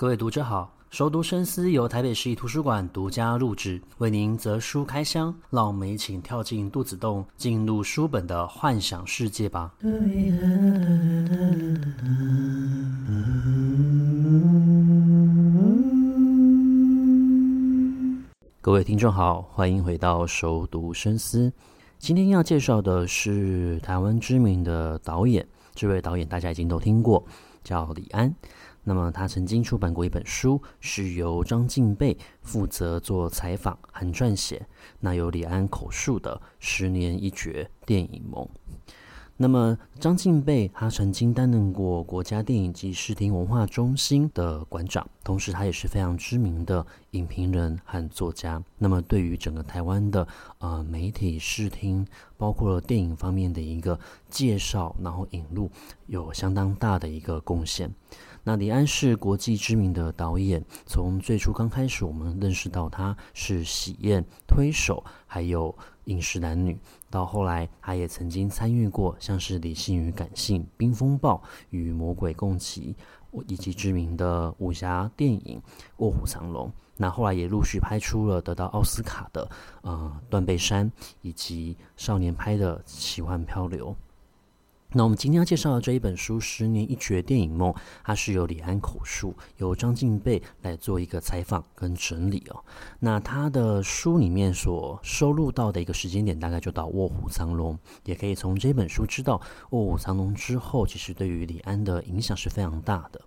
各位读者好，熟读深思由台北市立图书馆独家录制，为您择书开箱，让我们一起跳进肚子洞，进入书本的幻想世界吧。各位听众好，欢迎回到熟读深思。今天要介绍的是台湾知名的导演，这位导演大家已经都听过，叫李安。那么他曾经出版过一本书，是由张晋贝负责做采访和撰写，那由李安口述的《十年一觉电影梦》。那么张晋贝他曾经担任过国家电影及视听文化中心的馆长，同时他也是非常知名的影评人和作家。那么对于整个台湾的呃媒体视听，包括电影方面的一个介绍，然后引入，有相当大的一个贡献。那李安是国际知名的导演，从最初刚开始我们认识到他是《喜宴》《推手》，还有《饮食男女》。到后来，他也曾经参与过像是《理性与感性》《冰风暴》与《魔鬼共骑》，以及知名的武侠电影《卧虎藏龙》。那后来也陆续拍出了得到奥斯卡的呃《断背山》，以及少年拍的《奇幻漂流》。那我们今天要介绍的这一本书《十年一绝电影梦》，它是由李安口述，由张晋备来做一个采访跟整理哦。那他的书里面所收录到的一个时间点，大概就到《卧虎藏龙》，也可以从这本书知道，《卧虎藏龙》之后，其实对于李安的影响是非常大的。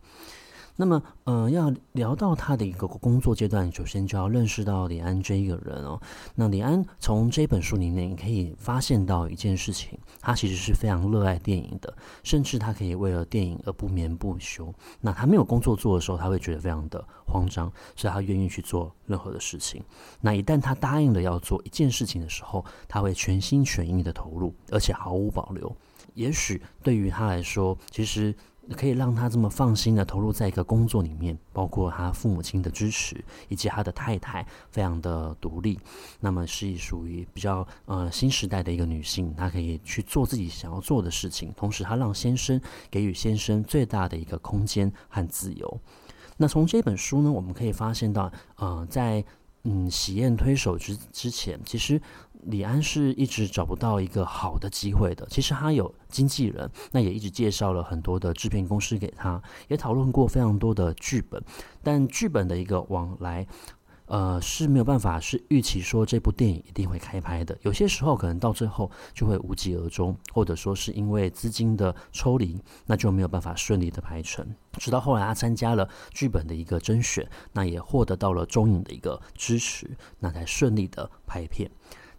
那么，呃，要聊到他的一个工作阶段，首先就要认识到李安这一个人哦。那李安从这本书里面，你可以发现到一件事情，他其实是非常热爱电影的，甚至他可以为了电影而不眠不休。那他没有工作做的时候，他会觉得非常的慌张，所以他愿意去做任何的事情。那一旦他答应了要做一件事情的时候，他会全心全意的投入，而且毫无保留。也许对于他来说，其实。可以让他这么放心的投入在一个工作里面，包括他父母亲的支持，以及他的太太非常的独立，那么是属于比较呃新时代的一个女性，她可以去做自己想要做的事情，同时她让先生给予先生最大的一个空间和自由。那从这本书呢，我们可以发现到，呃，在嗯喜宴推手之之前，其实。李安是一直找不到一个好的机会的。其实他有经纪人，那也一直介绍了很多的制片公司给他，也讨论过非常多的剧本，但剧本的一个往来。呃，是没有办法是预期说这部电影一定会开拍的。有些时候可能到最后就会无疾而终，或者说是因为资金的抽离，那就没有办法顺利的拍成。直到后来他参加了剧本的一个甄选，那也获得到了中影的一个支持，那才顺利的拍片。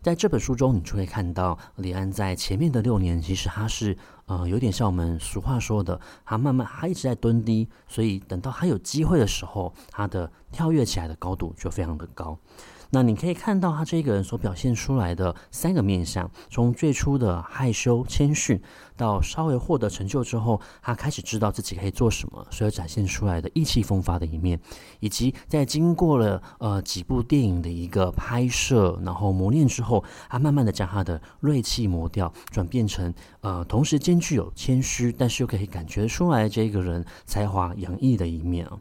在这本书中，你就会看到李安在前面的六年，其实他是呃有点像我们俗话说的，他慢慢他一直在蹲低，所以等到他有机会的时候，他的跳跃起来的高度就非常的高。那你可以看到他这个人所表现出来的三个面相，从最初的害羞谦逊，到稍微获得成就之后，他开始知道自己可以做什么，所以展现出来的意气风发的一面，以及在经过了呃几部电影的一个拍摄，然后磨练之后，他慢慢的将他的锐气磨掉，转变成呃同时兼具有谦虚，但是又可以感觉出来这个人才华洋溢的一面啊。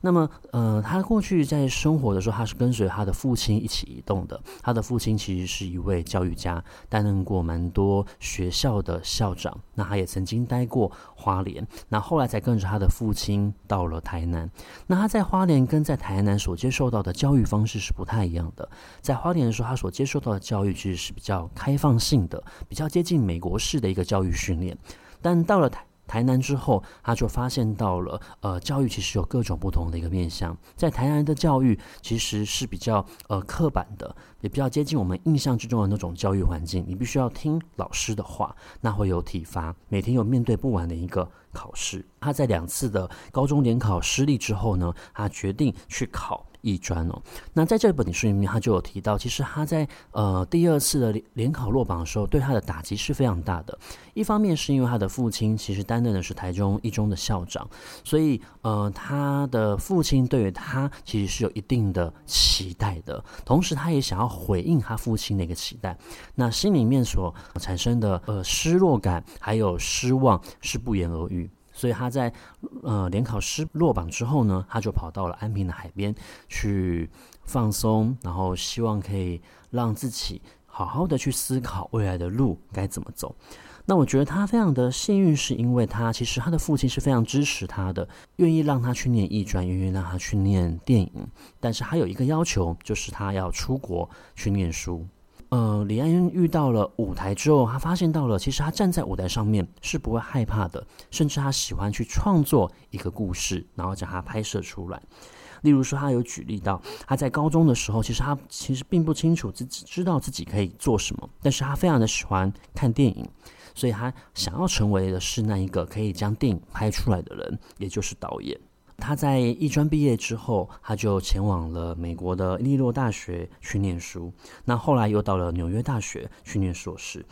那么，呃，他过去在生活的时候，他是跟随他的父亲一起移动的。他的父亲其实是一位教育家，担任过蛮多学校的校长。那他也曾经待过花莲，那后来才跟着他的父亲到了台南。那他在花莲跟在台南所接受到的教育方式是不太一样的。在花莲的时候，他所接受到的教育其实是比较开放性的，比较接近美国式的一个教育训练。但到了台台南之后，他就发现到了，呃，教育其实有各种不同的一个面向。在台南的教育其实是比较呃刻板的，也比较接近我们印象之中的那种教育环境。你必须要听老师的话，那会有体罚，每天有面对不完的一个考试。他在两次的高中联考失利之后呢，他决定去考。艺专哦，那在这本书里面，他就有提到，其实他在呃第二次的联联考落榜的时候，对他的打击是非常大的。一方面是因为他的父亲其实担任的是台中一中的校长，所以呃他的父亲对于他其实是有一定的期待的，同时他也想要回应他父亲的一个期待，那心里面所产生的呃失落感还有失望是不言而喻。所以他在呃联考失落榜之后呢，他就跑到了安平的海边去放松，然后希望可以让自己好好的去思考未来的路该怎么走。那我觉得他非常的幸运，是因为他其实他的父亲是非常支持他的，愿意让他去念艺专，愿意让他去念电影。但是他有一个要求，就是他要出国去念书。呃，李安遇到了舞台之后，他发现到了，其实他站在舞台上面是不会害怕的，甚至他喜欢去创作一个故事，然后将它拍摄出来。例如说，他有举例到，他在高中的时候，其实他其实并不清楚自己知道自己可以做什么，但是他非常的喜欢看电影。所以他想要成为的是那一个可以将电影拍出来的人，也就是导演。他在艺专毕业之后，他就前往了美国的利诺大学去念书。那后来又到了纽约大学去念硕士。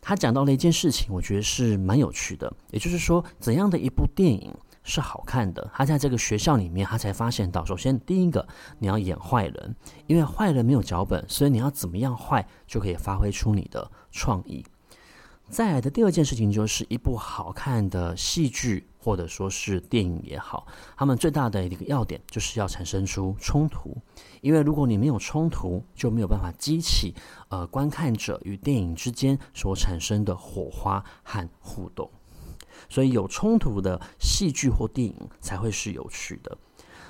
他讲到了一件事情，我觉得是蛮有趣的，也就是说，怎样的一部电影是好看的？他在这个学校里面，他才发现到，首先第一个，你要演坏人，因为坏人没有脚本，所以你要怎么样坏就可以发挥出你的创意。再来的第二件事情，就是一部好看的戏剧或者说是电影也好，他们最大的一个要点就是要产生出冲突，因为如果你没有冲突，就没有办法激起呃观看者与电影之间所产生的火花和互动，所以有冲突的戏剧或电影才会是有趣的。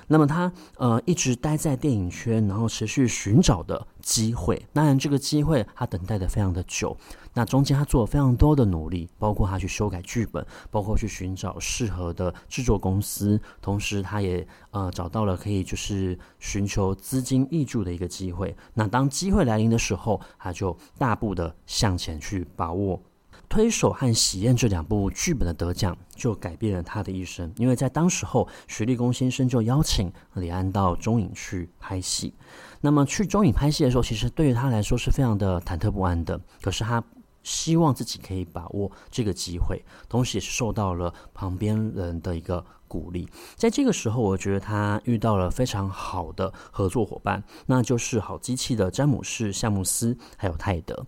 那么他呃一直待在电影圈，然后持续寻找的机会。当然，这个机会他等待的非常的久。那中间他做了非常多的努力，包括他去修改剧本，包括去寻找适合的制作公司，同时他也呃找到了可以就是寻求资金挹注的一个机会。那当机会来临的时候，他就大步的向前去把握。推手和喜宴这两部剧本的得奖，就改变了他的一生。因为在当时候，徐立功先生就邀请李安到中影去拍戏。那么去中影拍戏的时候，其实对于他来说是非常的忐忑不安的。可是他希望自己可以把握这个机会，同时也是受到了旁边人的一个鼓励。在这个时候，我觉得他遇到了非常好的合作伙伴，那就是好机器的詹姆士·夏姆斯还有泰德。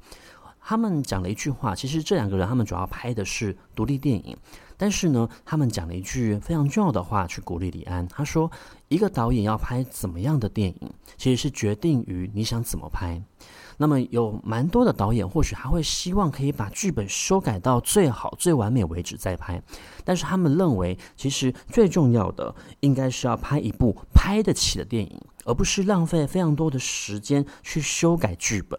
他们讲了一句话，其实这两个人他们主要拍的是独立电影，但是呢，他们讲了一句非常重要的话去鼓励李安。他说：“一个导演要拍怎么样的电影，其实是决定于你想怎么拍。那么有蛮多的导演或许还会希望可以把剧本修改到最好、最完美为止再拍，但是他们认为，其实最重要的应该是要拍一部拍得起的电影，而不是浪费非常多的时间去修改剧本。”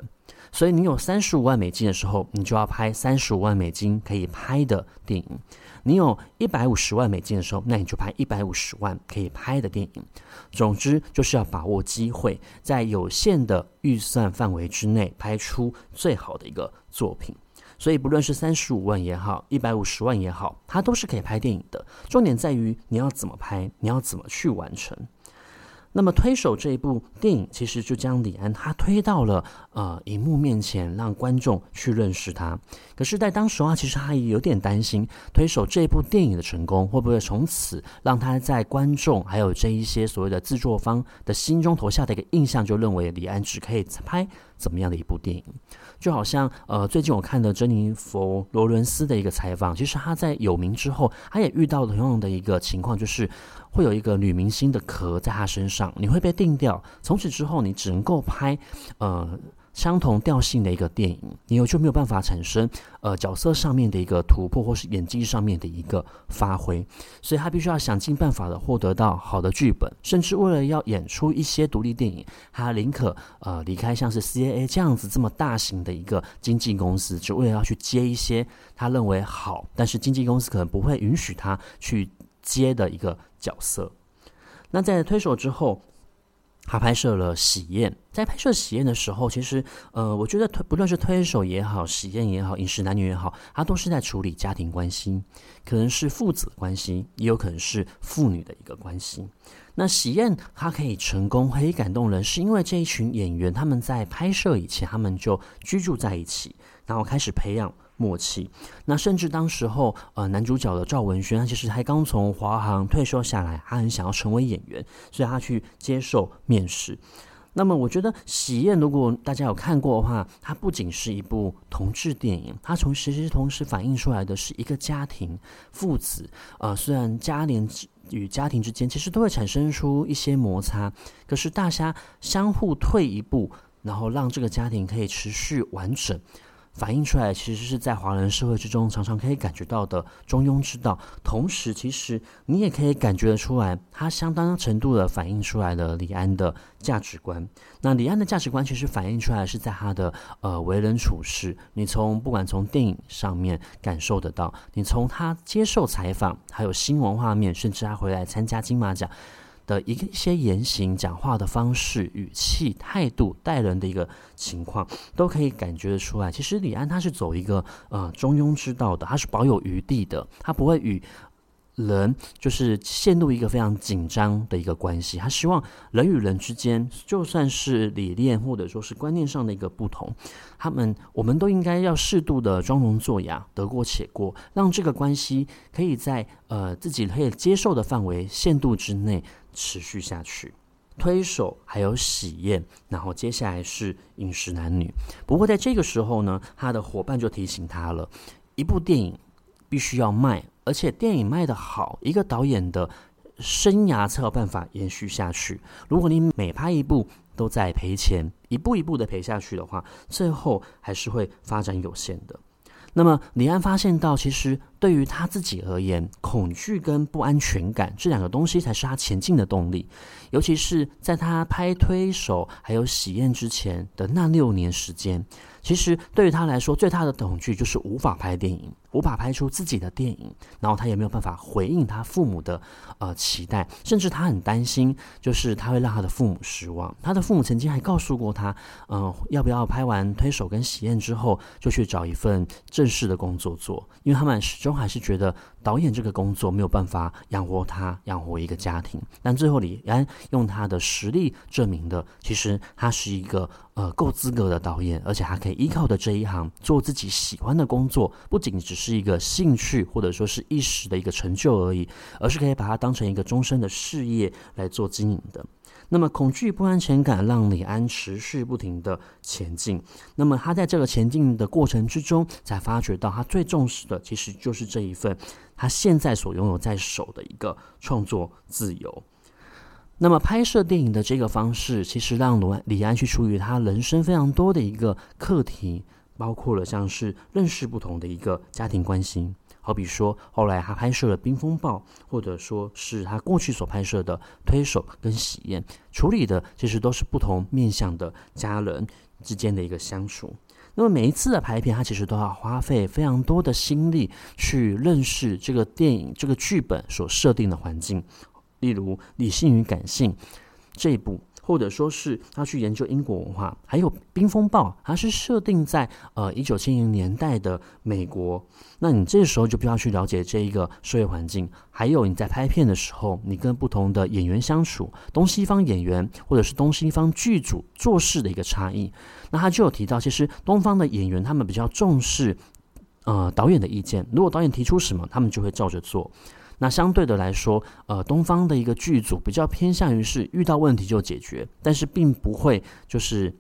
所以，你有三十五万美金的时候，你就要拍三十五万美金可以拍的电影；你有一百五十万美金的时候，那你就拍一百五十万可以拍的电影。总之，就是要把握机会，在有限的预算范围之内，拍出最好的一个作品。所以，不论是三十五万也好，一百五十万也好，它都是可以拍电影的。重点在于你要怎么拍，你要怎么去完成。那么，推手这一部电影其实就将李安他推到了呃荧幕面前，让观众去认识他。可是，在当时啊，其实他也有点担心，推手这部电影的成功会不会从此让他在观众还有这一些所谓的制作方的心中投下的一个印象，就认为李安只可以拍怎么样的一部电影？就好像呃，最近我看的珍妮佛罗伦斯的一个采访，其实他在有名之后，他也遇到了同样的一个情况，就是。会有一个女明星的壳在她身上，你会被定掉。从此之后，你只能够拍呃相同调性的一个电影，你又就没有办法产生呃角色上面的一个突破，或是演技上面的一个发挥。所以他必须要想尽办法的获得到好的剧本，甚至为了要演出一些独立电影，他宁可呃离开像是 CAA 这样子这么大型的一个经纪公司，只为了要去接一些他认为好，但是经纪公司可能不会允许他去。接的一个角色。那在推手之后，他拍摄了《喜宴》。在拍摄《喜宴》的时候，其实呃，我觉得推不论是推手也好，《喜宴》也好，《饮食男女》也好，他都是在处理家庭关系，可能是父子关系，也有可能是父女的一个关系。那《喜宴》它可以成功，可以感动人，是因为这一群演员他们在拍摄以前，他们就居住在一起，然后开始培养。默契，那甚至当时候，呃，男主角的赵文轩，他其实还刚从华航退休下来，他很想要成为演员，所以他去接受面试。那么，我觉得《喜宴》如果大家有看过的话，它不仅是一部同志电影，它从其实同时反映出来的是一个家庭父子。呃，虽然家庭与家庭之间其实都会产生出一些摩擦，可是大家相互退一步，然后让这个家庭可以持续完整。反映出来，其实是在华人社会之中常常可以感觉到的中庸之道。同时，其实你也可以感觉得出来，它相当程度的反映出来了李安的价值观。那李安的价值观其实反映出来是在他的呃为人处事。你从不管从电影上面感受得到，你从他接受采访，还有新闻画面，甚至他回来参加金马奖。的一一些言行、讲话的方式、语气、态度、待人的一个情况，都可以感觉得出来。其实李安他是走一个呃中庸之道的，他是保有余地的，他不会与人就是陷入一个非常紧张的一个关系。他希望人与人之间，就算是理念或者说是观念上的一个不同，他们我们都应该要适度的装聋作哑，得过且过，让这个关系可以在呃自己可以接受的范围限度之内。持续下去，推手还有喜宴，然后接下来是饮食男女。不过在这个时候呢，他的伙伴就提醒他了：一部电影必须要卖，而且电影卖得好，一个导演的生涯才有办法延续下去。如果你每拍一部都在赔钱，一步一步的赔下去的话，最后还是会发展有限的。那么李安发现到，其实对于他自己而言，恐惧跟不安全感这两个东西才是他前进的动力。尤其是在他拍《推手》还有《喜宴》之前的那六年时间，其实对于他来说，最大的恐惧就是无法拍电影。无法拍出自己的电影，然后他也没有办法回应他父母的呃期待，甚至他很担心，就是他会让他的父母失望。他的父母曾经还告诉过他，嗯、要不要拍完推手跟喜宴之后，就去找一份正式的工作做，因为他们始终还是觉得导演这个工作没有办法养活他，养活一个家庭。但最后李安用他的实力证明的，其实他是一个呃够资格的导演，而且还可以依靠的这一行做自己喜欢的工作，不仅只是。是一个兴趣，或者说是一时的一个成就而已，而是可以把它当成一个终身的事业来做经营的。那么，恐惧不安全感让李安持续不停的前进。那么，他在这个前进的过程之中，才发觉到他最重视的其实就是这一份他现在所拥有在手的一个创作自由。那么，拍摄电影的这个方式，其实让罗李安去处理他人生非常多的一个课题。包括了像是认识不同的一个家庭关系，好比说后来他拍摄了《冰风暴》，或者说是他过去所拍摄的《推手》跟《喜宴》，处理的其实都是不同面向的家人之间的一个相处。那么每一次的拍片，他其实都要花费非常多的心力去认识这个电影这个剧本所设定的环境，例如《理性与感性》这一部。或者说是他去研究英国文化，还有《冰风暴》，它是设定在呃一九七零年代的美国。那你这时候就必须要去了解这一个社会环境，还有你在拍片的时候，你跟不同的演员相处，东西方演员或者是东西方剧组做事的一个差异。那他就有提到，其实东方的演员他们比较重视呃导演的意见，如果导演提出什么，他们就会照着做。那相对的来说，呃，东方的一个剧组比较偏向于是遇到问题就解决，但是并不会就是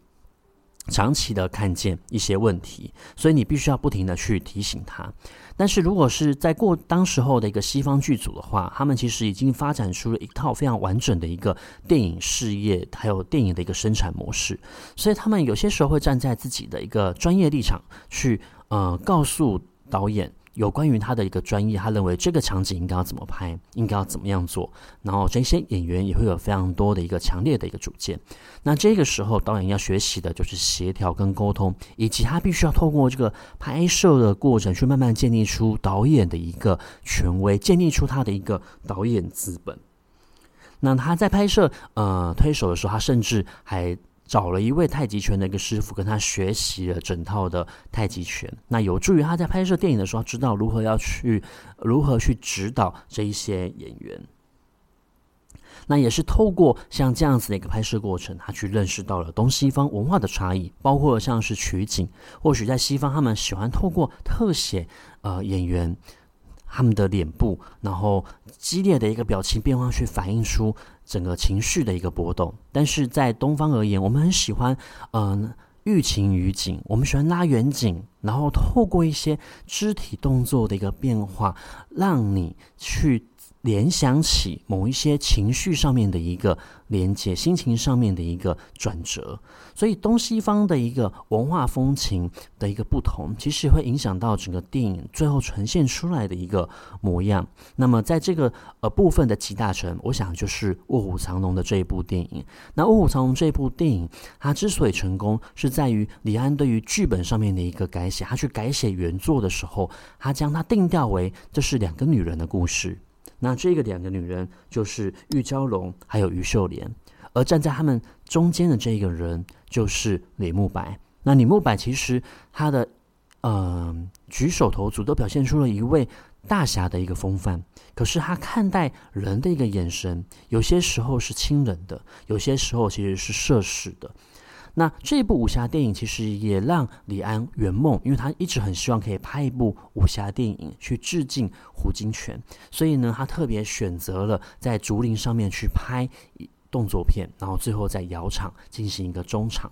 长期的看见一些问题，所以你必须要不停的去提醒他。但是如果是在过当时候的一个西方剧组的话，他们其实已经发展出了一套非常完整的一个电影事业，还有电影的一个生产模式，所以他们有些时候会站在自己的一个专业立场去，呃，告诉导演。有关于他的一个专业，他认为这个场景应该要怎么拍，应该要怎么样做，然后这些演员也会有非常多的一个强烈的一个主见。那这个时候，导演要学习的就是协调跟沟通，以及他必须要透过这个拍摄的过程，去慢慢建立出导演的一个权威，建立出他的一个导演资本。那他在拍摄呃推手的时候，他甚至还。找了一位太极拳的一个师傅，跟他学习了整套的太极拳，那有助于他在拍摄电影的时候知道如何要去如何去指导这一些演员。那也是透过像这样子的一个拍摄过程，他去认识到了东西方文化的差异，包括像是取景，或许在西方他们喜欢透过特写呃演员。他们的脸部，然后激烈的一个表情变化，去反映出整个情绪的一个波动。但是在东方而言，我们很喜欢，嗯、呃，寓情于景，我们喜欢拉远景，然后透过一些肢体动作的一个变化，让你去。联想起某一些情绪上面的一个连接，心情上面的一个转折，所以东西方的一个文化风情的一个不同，其实会影响到整个电影最后呈现出来的一个模样。那么，在这个呃部分的集大成，我想就是《卧虎藏龙》的这一部电影。那《卧虎藏龙》这部电影，它之所以成功，是在于李安对于剧本上面的一个改写。他去改写原作的时候，他将它定调为这是两个女人的故事。那这个两个女人就是玉娇龙还有于秀莲，而站在他们中间的这个人就是李慕白。那李慕白其实他的嗯、举手投足都表现出了一位大侠的一个风范，可是他看待人的一个眼神，有些时候是亲人的，有些时候其实是涉世的。那这部武侠电影其实也让李安圆梦，因为他一直很希望可以拍一部武侠电影去致敬胡金铨，所以呢，他特别选择了在竹林上面去拍动作片，然后最后在窑场进行一个中场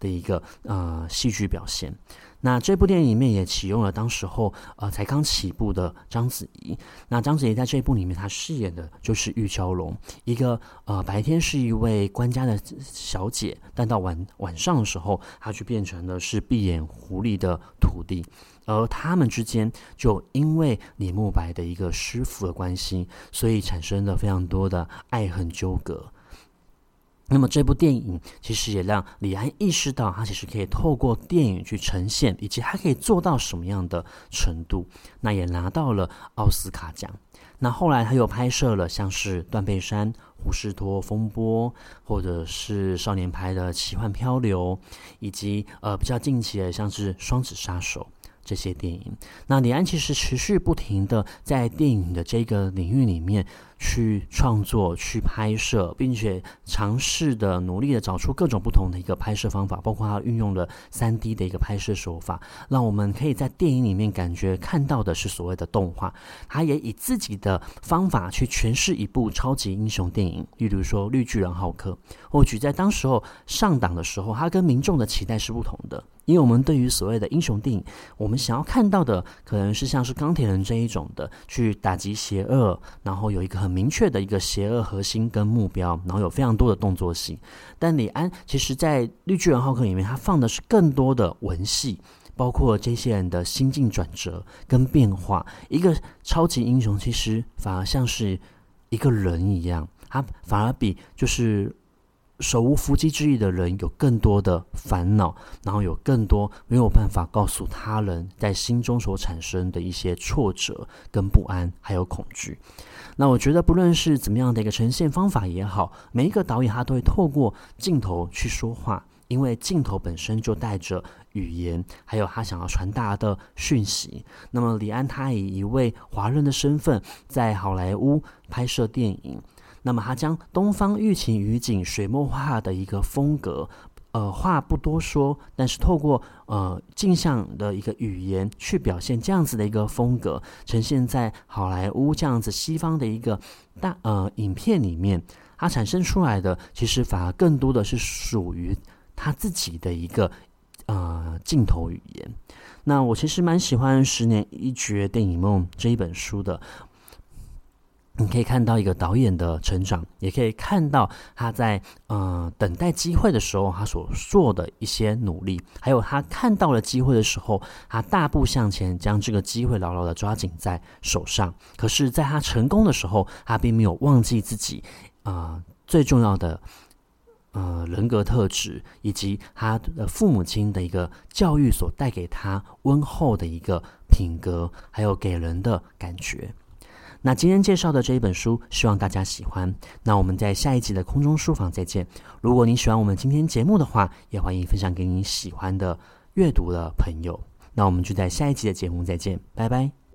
的一个呃戏剧表现。那这部电影里面也启用了当时候呃才刚起步的章子怡。那章子怡在这一部里面，她饰演的就是玉娇龙，一个呃白天是一位官家的小姐，但到晚晚上的时候，她就变成了是闭眼狐狸的徒弟。而他们之间就因为李慕白的一个师傅的关系，所以产生了非常多的爱恨纠葛。那么这部电影其实也让李安意识到，他其实可以透过电影去呈现，以及他可以做到什么样的程度。那也拿到了奥斯卡奖。那后来他又拍摄了像是《断背山》《胡士托风波》，或者是少年派的《奇幻漂流》，以及呃比较近期的像是《双子杀手》。这些电影，那李安其实持续不停的在电影的这个领域里面去创作、去拍摄，并且尝试的努力的找出各种不同的一个拍摄方法，包括他运用了三 D 的一个拍摄手法，让我们可以在电影里面感觉看到的是所谓的动画。他也以自己的方法去诠释一部超级英雄电影，例如说《绿巨人浩克》，或许在当时候上档的时候，他跟民众的期待是不同的。因为我们对于所谓的英雄电影，我们想要看到的可能是像是钢铁人这一种的，去打击邪恶，然后有一个很明确的一个邪恶核心跟目标，然后有非常多的动作戏。但李安其实在《绿巨人浩克》里面，他放的是更多的文戏，包括这些人的心境转折跟变化。一个超级英雄其实反而像是一个人一样，他反而比就是。手无缚鸡之力的人有更多的烦恼，然后有更多没有办法告诉他人在心中所产生的一些挫折跟不安，还有恐惧。那我觉得，不论是怎么样的一个呈现方法也好，每一个导演他都会透过镜头去说话，因为镜头本身就带着语言，还有他想要传达的讯息。那么李安他以一位华人的身份在好莱坞拍摄电影。那么他将东方寓情于景、水墨画的一个风格，呃，话不多说，但是透过呃镜像的一个语言去表现这样子的一个风格，呈现在好莱坞这样子西方的一个大呃影片里面，它产生出来的其实反而更多的是属于他自己的一个呃镜头语言。那我其实蛮喜欢《十年一觉电影梦》这一本书的。你可以看到一个导演的成长，也可以看到他在呃等待机会的时候，他所做的一些努力，还有他看到了机会的时候，他大步向前，将这个机会牢牢的抓紧在手上。可是，在他成功的时候，他并没有忘记自己啊、最重要的呃人格特质，以及他的父母亲的一个教育所带给他温厚的一个品格，还有给人的感觉。那今天介绍的这一本书，希望大家喜欢。那我们在下一集的空中书房再见。如果您喜欢我们今天节目的话，也欢迎分享给你喜欢的阅读的朋友。那我们就在下一集的节目再见，拜拜。